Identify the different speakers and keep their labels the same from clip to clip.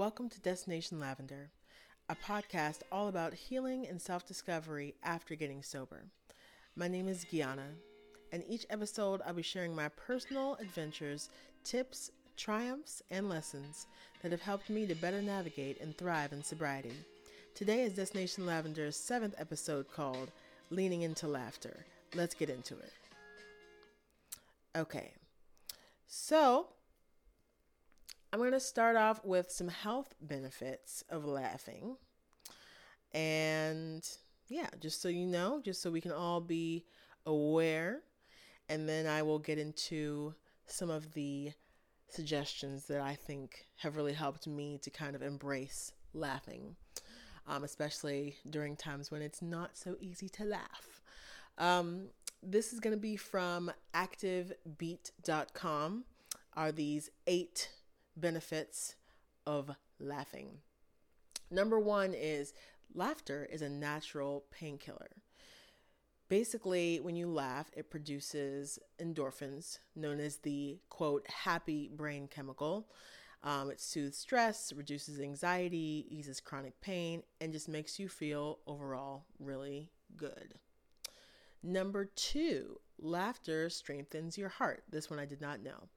Speaker 1: Welcome to Destination Lavender, a podcast all about healing and self discovery after getting sober. My name is Gianna, and each episode I'll be sharing my personal adventures, tips, triumphs, and lessons that have helped me to better navigate and thrive in sobriety. Today is Destination Lavender's seventh episode called Leaning into Laughter. Let's get into it. Okay, so I'm going to start off with some health benefits of laughing. And yeah, just so you know, just so we can all be aware. And then I will get into some of the suggestions that I think have really helped me to kind of embrace laughing, um, especially during times when it's not so easy to laugh. Um, this is going to be from activebeat.com. Are these eight benefits of laughing. Number one is laughter is a natural painkiller. Basically, when you laugh, it produces endorphins, known as the quote, happy brain chemical. Um, it soothes stress, reduces anxiety, eases chronic pain, and just makes you feel overall really good. Number two, laughter strengthens your heart. This one I did not know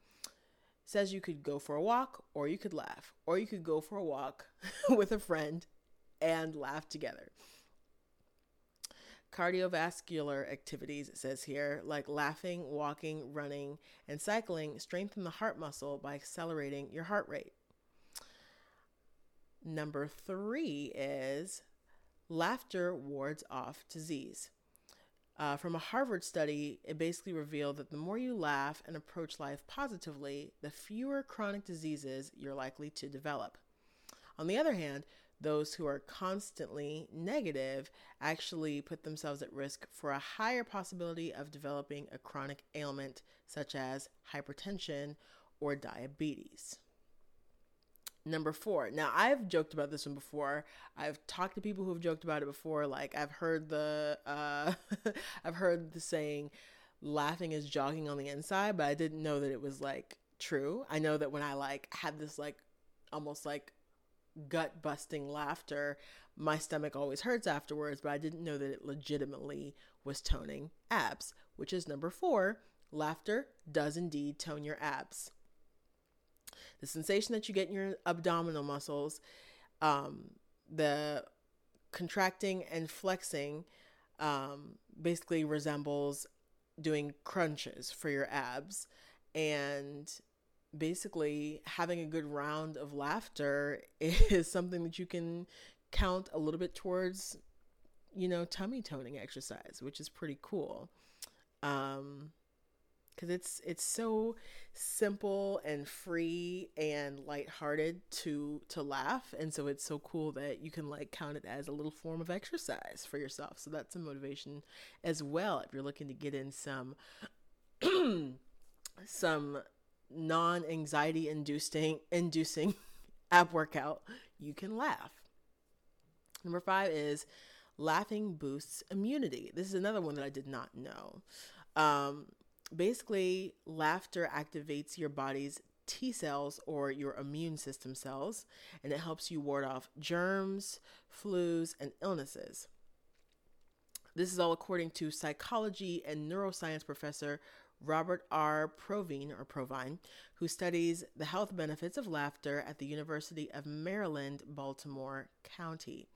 Speaker 1: says you could go for a walk or you could laugh, or you could go for a walk with a friend and laugh together. Cardiovascular activities, it says here, like laughing, walking, running, and cycling, strengthen the heart muscle by accelerating your heart rate. Number three is laughter wards off disease. Uh, from a Harvard study, it basically revealed that the more you laugh and approach life positively, the fewer chronic diseases you're likely to develop. On the other hand, those who are constantly negative actually put themselves at risk for a higher possibility of developing a chronic ailment such as hypertension or diabetes. Number four. Now, I've joked about this one before. I've talked to people who've joked about it before. Like, I've heard the, uh, I've heard the saying, laughing is jogging on the inside, but I didn't know that it was like true. I know that when I like had this like almost like gut busting laughter, my stomach always hurts afterwards, but I didn't know that it legitimately was toning abs, which is number four. Laughter does indeed tone your abs the sensation that you get in your abdominal muscles, um, the contracting and flexing um, basically resembles doing crunches for your abs. And basically, having a good round of laughter is something that you can count a little bit towards, you know, tummy toning exercise, which is pretty cool. Um, because it's it's so simple and free and lighthearted to to laugh and so it's so cool that you can like count it as a little form of exercise for yourself. So that's a motivation as well if you're looking to get in some some non-anxiety inducing inducing ab workout you can laugh. Number five is laughing boosts immunity. This is another one that i did not know. Um, basically, laughter activates your body's T cells or your immune system cells, and it helps you ward off germs, flus, and illnesses. This is all according to psychology and neuroscience professor Robert R. Provine or Provine, who studies the health benefits of laughter at the University of Maryland, Baltimore County,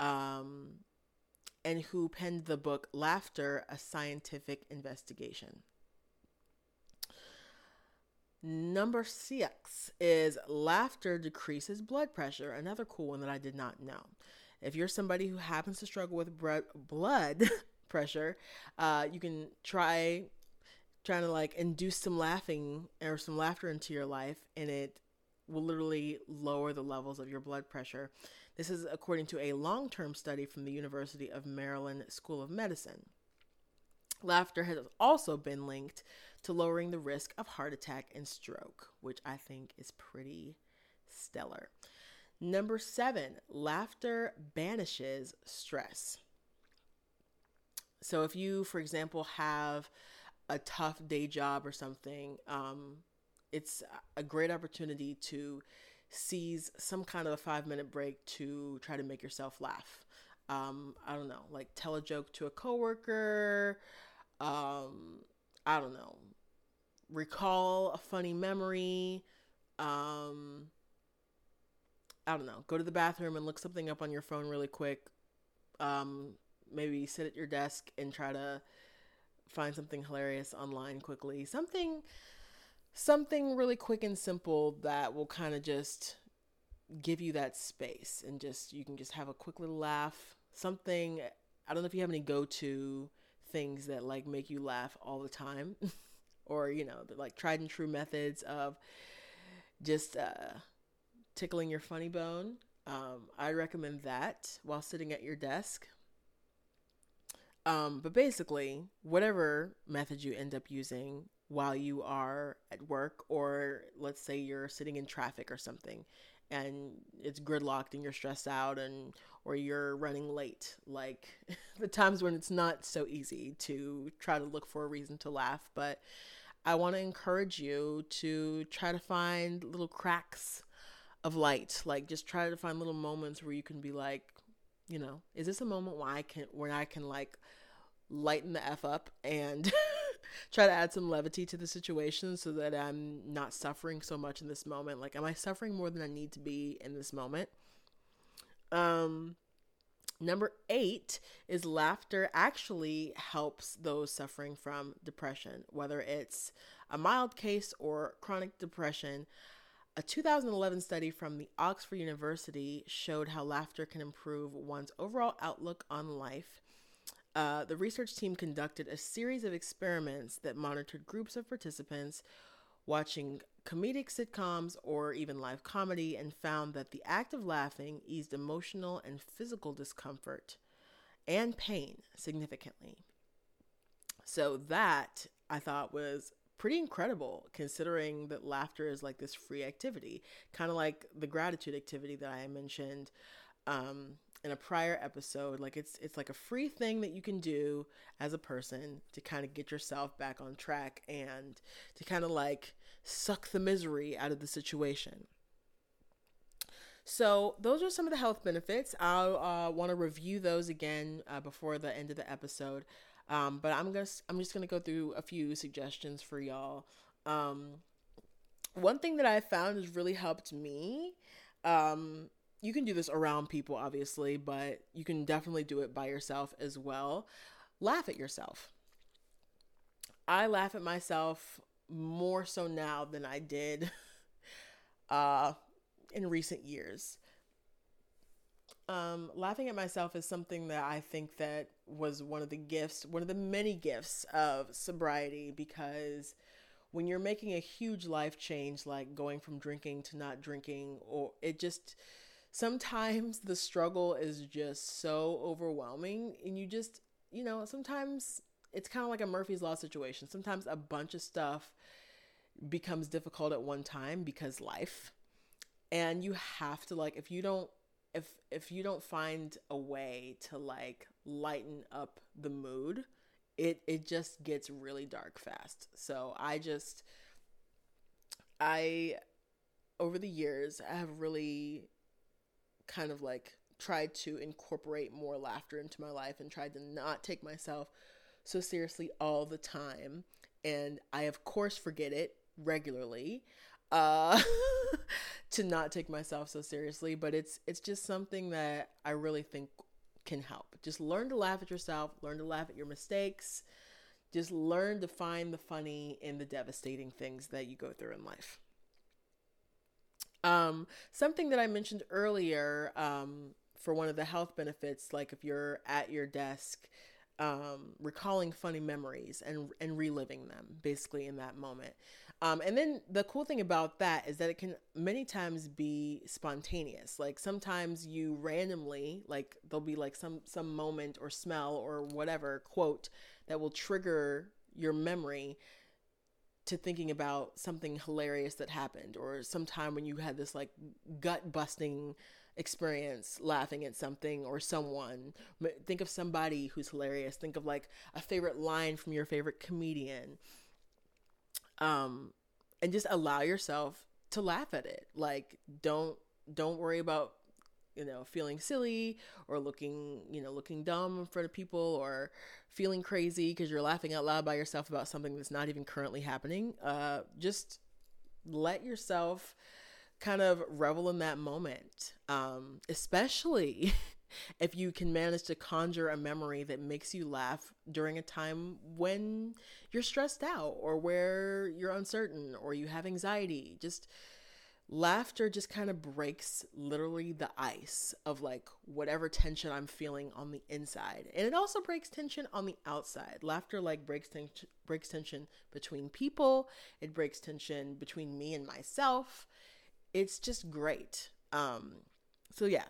Speaker 1: um, and who penned the book Laughter: A Scientific Investigation. Number six is laughter decreases blood pressure. Another cool one that I did not know. If you're somebody who happens to struggle with blood pressure, uh, you can try trying to like induce some laughing or some laughter into your life, and it will literally lower the levels of your blood pressure. This is according to a long term study from the University of Maryland School of Medicine. Laughter has also been linked to lowering the risk of heart attack and stroke, which I think is pretty stellar. Number seven, laughter banishes stress. So, if you, for example, have a tough day job or something, um, it's a great opportunity to seize some kind of a five minute break to try to make yourself laugh. Um, I don't know, like tell a joke to a coworker. Um, I don't know, recall a funny memory. Um, I don't know, go to the bathroom and look something up on your phone really quick. Um, maybe sit at your desk and try to find something hilarious online quickly. Something something really quick and simple that will kind of just give you that space and just you can just have a quick little laugh. Something I don't know if you have any go-to things that like make you laugh all the time or you know, like tried and true methods of just uh tickling your funny bone. Um, I recommend that while sitting at your desk. Um, but basically, whatever method you end up using while you are at work, or let's say you're sitting in traffic or something, and it's gridlocked and you're stressed out, and or you're running late, like the times when it's not so easy to try to look for a reason to laugh. But I want to encourage you to try to find little cracks of light, like just try to find little moments where you can be like, you know, is this a moment where I can where I can like lighten the f up and try to add some levity to the situation so that I'm not suffering so much in this moment. Like am I suffering more than I need to be in this moment? Um Number eight is laughter actually helps those suffering from depression, whether it's a mild case or chronic depression. A 2011 study from the Oxford University showed how laughter can improve one's overall outlook on life. Uh, the research team conducted a series of experiments that monitored groups of participants watching comedic sitcoms or even live comedy and found that the act of laughing eased emotional and physical discomfort and pain significantly. So, that I thought was pretty incredible considering that laughter is like this free activity, kind of like the gratitude activity that I mentioned um, in a prior episode. Like it's it's like a free thing that you can do as a person to kind of get yourself back on track and to kind of like suck the misery out of the situation. So those are some of the health benefits. I uh, want to review those again uh, before the end of the episode. Um, but I'm gonna I'm just gonna go through a few suggestions for y'all. Um, one thing that I found has really helped me. Um, you can do this around people, obviously, but you can definitely do it by yourself as well. Laugh at yourself. I laugh at myself more so now than I did uh, in recent years um, laughing at myself is something that I think that was one of the gifts, one of the many gifts of sobriety because when you're making a huge life change like going from drinking to not drinking or it just sometimes the struggle is just so overwhelming and you just you know sometimes it's kind of like a Murphy's law situation sometimes a bunch of stuff becomes difficult at one time because life and you have to like if you don't if if you don't find a way to like lighten up the mood, it it just gets really dark fast. So I just I over the years I have really kind of like tried to incorporate more laughter into my life and tried to not take myself so seriously all the time. And I of course forget it regularly uh to not take myself so seriously. But it's it's just something that i really think can help. Just learn to laugh at yourself learn to laugh at your mistakes. Just learn to find the funny in the devastating things that you go through in life um something that i mentioned earlier um for one of the health benefits like if you're at your desk um, recalling funny memories and and reliving them basically in that moment. Um, and then the cool thing about that is that it can many times be spontaneous. Like sometimes you randomly, like there'll be like some some moment or smell or whatever quote that will trigger your memory to thinking about something hilarious that happened or sometime when you had this like gut busting experience laughing at something or someone. Think of somebody who's hilarious. Think of like a favorite line from your favorite comedian. Um, and just allow yourself to laugh at it. Like don't don't worry about you know feeling silly or looking you know looking dumb in front of people or feeling crazy because you're laughing out loud by yourself about something that's not even currently happening uh just let yourself kind of revel in that moment um especially if you can manage to conjure a memory that makes you laugh during a time when you're stressed out or where you're uncertain or you have anxiety. Just laughter just kind of breaks literally the ice of like whatever tension I'm feeling on the inside. And it also breaks tension on the outside. Laughter like breaks tension breaks tension between people. It breaks tension between me and myself. It's just great. Um so yeah.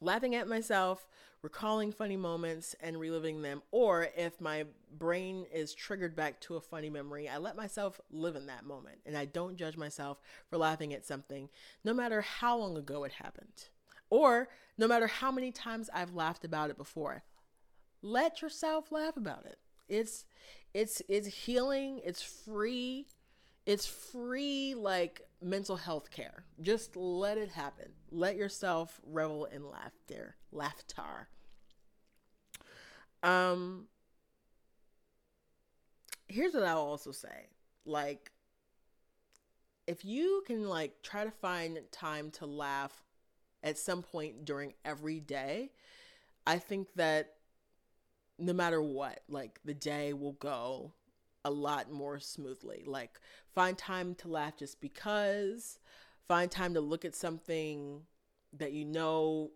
Speaker 1: Laughing at myself, recalling funny moments and reliving them, or if my brain is triggered back to a funny memory, I let myself live in that moment and I don't judge myself for laughing at something, no matter how long ago it happened, or no matter how many times I've laughed about it before. Let yourself laugh about it. It's it's it's healing, it's free. It's free like mental health care. Just let it happen. Let yourself revel in laughter. Laughter. Um here's what I'll also say. Like if you can like try to find time to laugh at some point during every day, I think that no matter what, like the day will go a lot more smoothly. Like find time to laugh just because, find time to look at something that you know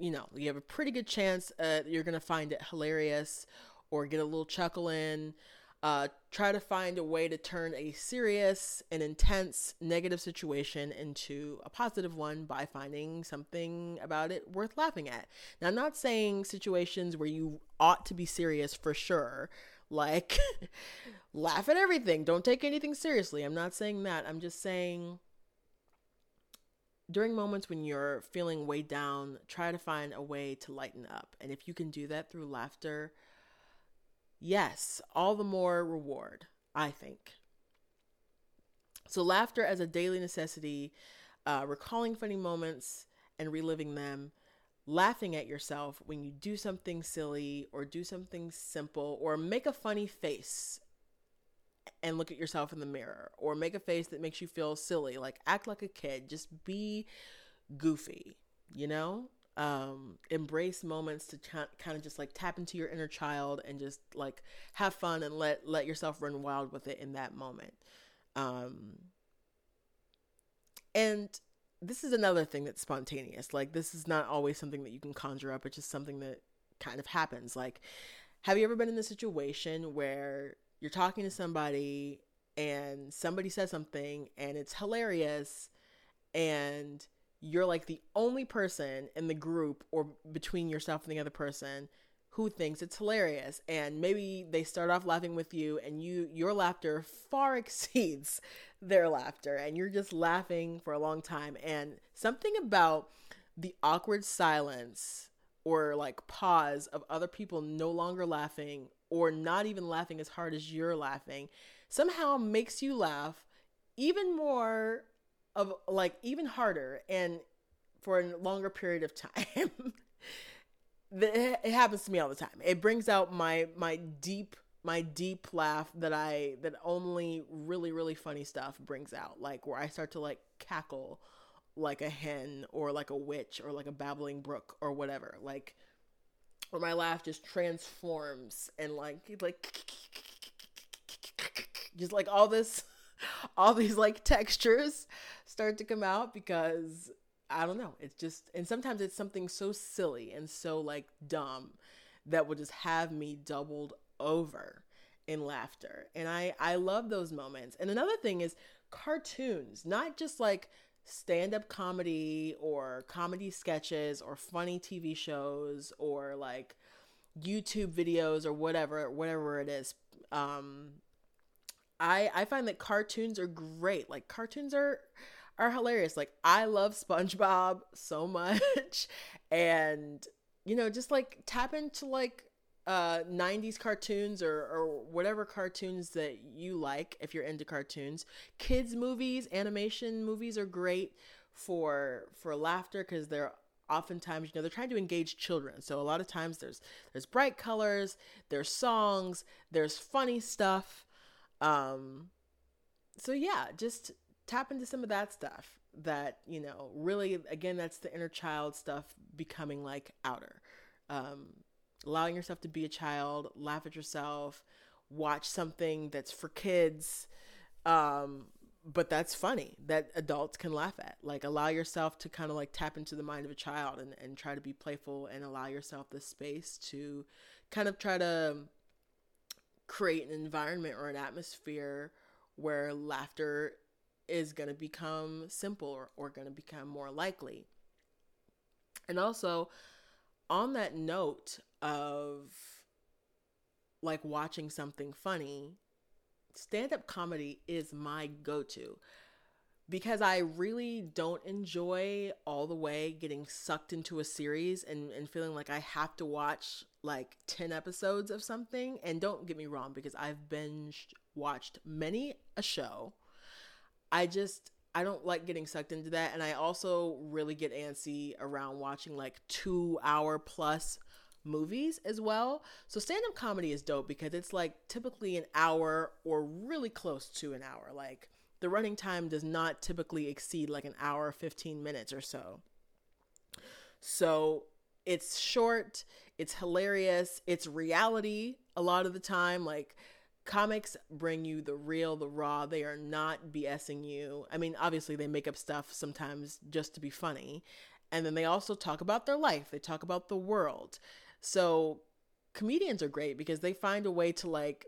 Speaker 1: you know, you have a pretty good chance uh, you're going to find it hilarious or get a little chuckle in. Uh, try to find a way to turn a serious and intense negative situation into a positive one by finding something about it worth laughing at. Now, I'm not saying situations where you ought to be serious for sure. Like, laugh at everything. Don't take anything seriously. I'm not saying that. I'm just saying during moments when you're feeling weighed down, try to find a way to lighten up. And if you can do that through laughter, yes, all the more reward, I think. So, laughter as a daily necessity, uh, recalling funny moments and reliving them, laughing at yourself when you do something silly or do something simple or make a funny face and look at yourself in the mirror or make a face that makes you feel silly like act like a kid just be goofy you know? Um embrace moments to kind of just like tap into your inner child and just like have fun and let let yourself run wild with it in that moment. Um and this is another thing that's spontaneous. Like this is not always something that you can conjure up. It's just something that kind of happens. Like have you ever been in a situation where you're talking to somebody and somebody says something and it's hilarious and you're like the only person in the group or between yourself and the other person who thinks it's hilarious? And maybe they start off laughing with you and you your laughter far exceeds their laughter and you're just laughing for a long time. And something about the awkward silence or like pause of other people no longer laughing or not even laughing as hard as you're laughing somehow makes you laugh even more of like even harder and for a longer period of time. It happens to me all the time. It brings out my my deep my deep laugh that i that only really really funny stuff brings out like where i start to like cackle like a hen or like a witch or like a babbling brook or whatever like where my laugh just transforms and like like just like all this all these like textures start to come out because I don't know. It's just and sometimes it's something so silly and so like dumb that will just have me doubled over in laughter. And I I love those moments. And another thing is cartoons, not just like stand-up comedy or comedy sketches or funny TV shows or like YouTube videos or whatever whatever it is. Um I I find that cartoons are great. Like cartoons are are hilarious. Like I love SpongeBob so much and you know just like tap into like uh, 90s cartoons or, or whatever cartoons that you like if you're into cartoons. Kids movies animation movies are great for for laughter because they're oftentimes you know they're trying to engage children. So a lot of times there's there's bright colors there's songs there's funny stuff. Um so yeah just tap into some of that stuff that you know really again that's the inner child stuff becoming like outer. Um allowing yourself to be a child laugh at yourself watch something that's for kids um but that's funny that adults can laugh at. Like allow yourself to kind of like tap into the mind of a child and, and try to be playful and allow yourself the space to kind of try to create an environment or an atmosphere where laughter is going to become simple or, or going to become more likely. And also on that note of like watching something funny stand up comedy is my go to because I really don't enjoy all the way getting sucked into a series and, and feeling like I have to watch like 10 episodes of something. And don't get me wrong, because I've binged watched many a show. I just, I don't like getting sucked into that. And I also really get antsy around watching like two hour plus movies as well. So stand up comedy is dope because it's like typically an hour or really close to an hour. Like the running time does not typically exceed like an hour 15 minutes or so. So it's short, it's hilarious, it's reality a lot of the time like comics bring you the real, the raw. They are not BSing you. I mean, obviously they make up stuff sometimes just to be funny. And then they also talk about their life. They talk about the world. So comedians are great because they find a way to like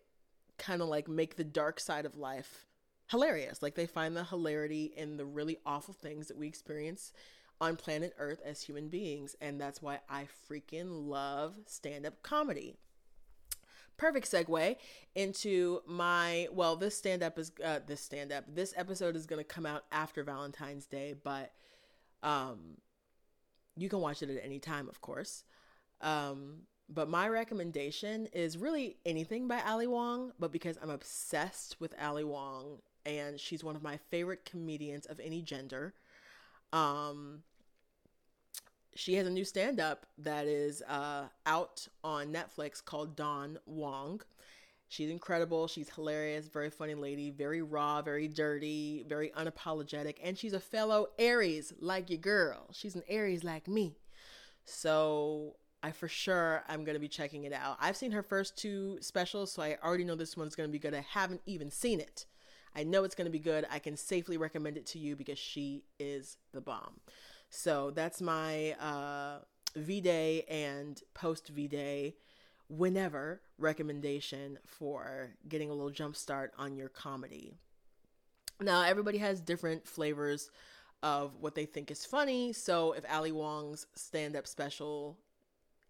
Speaker 1: kind of like make the dark side of life hilarious. Like they find the hilarity in the really awful things that we experience on planet Earth as human beings. And that's why I freaking love stand up comedy. Perfect segue into my well, this stand up is uh, this stand up. This episode is going to come out after Valentine's Day, but um, you can watch it at any time, of course. Um, but my recommendation is really anything by Ali Wong, but because I'm obsessed with Ali Wong and she's one of my favorite comedians of any gender. Um, she has a new stand up that is uh, out on Netflix called Don Wong. She's incredible. She's hilarious, very funny lady, very raw, very dirty, very unapologetic. And she's a fellow Aries like your girl. She's an Aries like me. So I for sure I'm gonna be checking it out. I've seen her first two specials, so I already know this one's gonna be good. I haven't even seen it. I know it's gonna be good. I can safely recommend it to you because she is the bomb. So that's my uh, V Day and post V Day, whenever recommendation for getting a little jump start on your comedy. Now everybody has different flavors of what they think is funny. So if Ali Wong's stand up special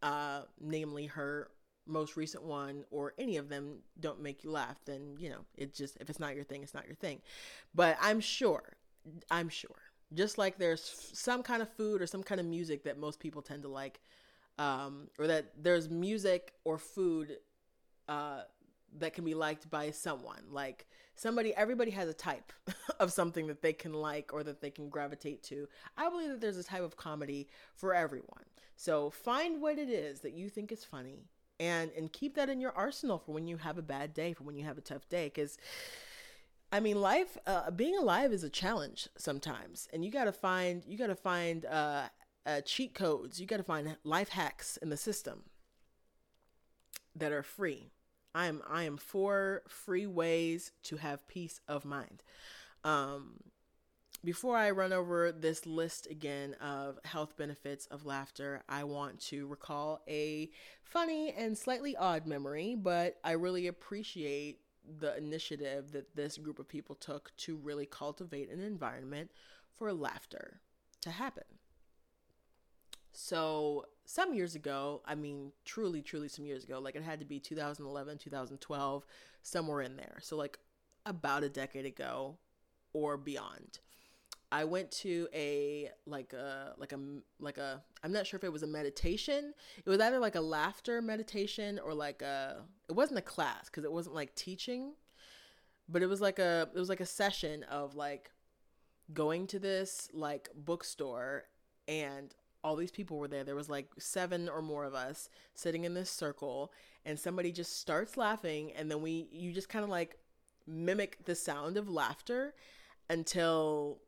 Speaker 1: uh, namely her most recent one or any of them don't make you laugh, then, you know, it just, if it's not your thing, it's not your thing. But I'm sure, I'm sure, just like there's some kind of food or some kind of music that most people tend to like, um, or that there's music or food uh, that can be liked by someone. Like somebody, everybody has a type of something that they can like or that they can gravitate to. I believe that there's a type of comedy for everyone. So find what it is that you think is funny and and keep that in your arsenal for when you have a bad day, for when you have a tough day cuz I mean, life, uh, being alive is a challenge sometimes, and you got to find you got to find uh, uh, cheat codes. You got to find life hacks in the system that are free. I am I am for free ways to have peace of mind. Um, before I run over this list again of health benefits of laughter, I want to recall a funny and slightly odd memory, but I really appreciate the initiative that this group of people took to really cultivate an environment for laughter to happen. So, some years ago, I mean, truly, truly some years ago, like it had to be 2011, 2012, somewhere in there. So, like about a decade ago or beyond I went to a like a like a like a I'm not sure if it was a meditation. It was either like a laughter meditation or like a it wasn't a class because it wasn't like teaching, but it was like a it was like a session of like going to this like bookstore and all these people were there. There was like seven or more of us sitting in this circle and somebody just starts laughing and then we you just kind of like mimic the sound of laughter until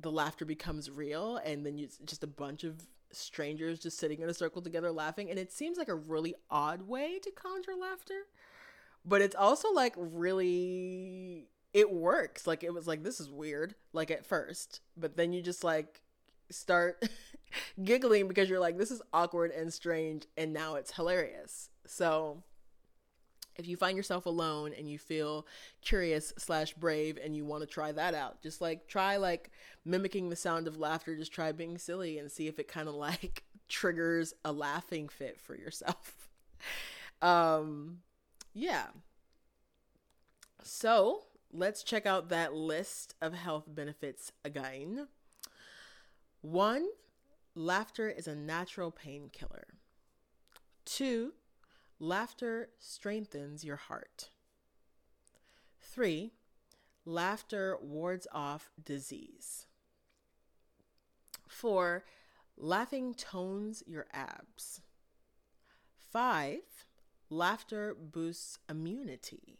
Speaker 1: the laughter becomes real and then you just a bunch of strangers just sitting in a circle together laughing and it seems like a really odd way to conjure laughter but it's also like really it works. Like it was like this is weird like at first but then you just like start giggling because you're like this is awkward and strange and now it's hilarious. So if you find yourself alone and you feel curious slash brave and you want to try that out just like try like mimicking the sound of laughter just try being silly and see if it kind of like triggers a laughing fit for yourself. Um yeah. So let's check out that list of health benefits again. One laughter is a natural painkiller. Two Laughter strengthens your heart. Three, laughter wards off disease. Four, laughing tones your abs. Five, laughter boosts immunity.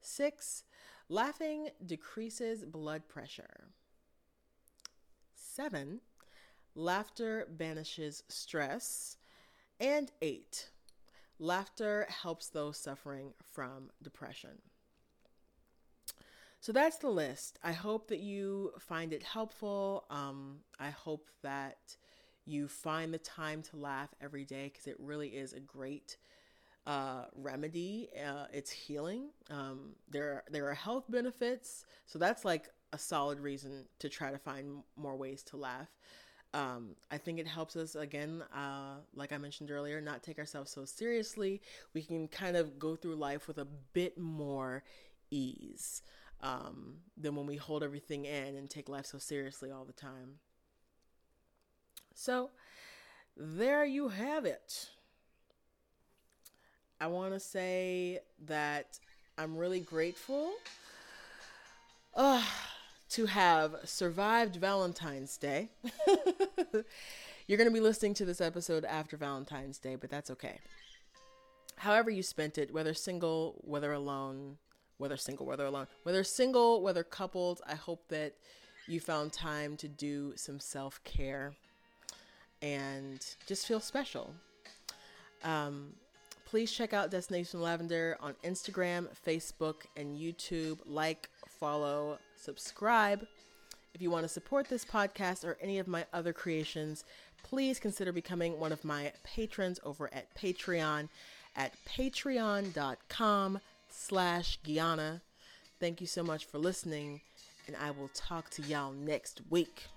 Speaker 1: Six, laughing decreases blood pressure. Seven, laughter banishes stress and eight, laughter helps those suffering from depression. So that's the list. I hope that you find it helpful. Um, I hope that you find the time to laugh every day because it really is a great uh, remedy. Uh, it's healing. Um, there there are health benefits, so that's like a solid reason to try to find more ways to laugh. Um, I think it helps us, again, uh, like I mentioned earlier, not take ourselves so seriously. We can kind of go through life with a bit more ease um, than when we hold everything in and take life so seriously all the time. So, there you have it. I want to say that I'm really grateful. Uh, to have survived Valentine's Day. You're going to be listening to this episode after Valentine's Day, but that's okay. However, you spent it, whether single, whether alone, whether single, whether alone, whether single, whether coupled, I hope that you found time to do some self care and just feel special. Um, please check out Destination Lavender on Instagram, Facebook, and YouTube. Like, follow, subscribe. If you want to support this podcast or any of my other creations, please consider becoming one of my patrons over at Patreon at patreon.com slash Guyana. Thank you so much for listening, and I will talk to y'all next week.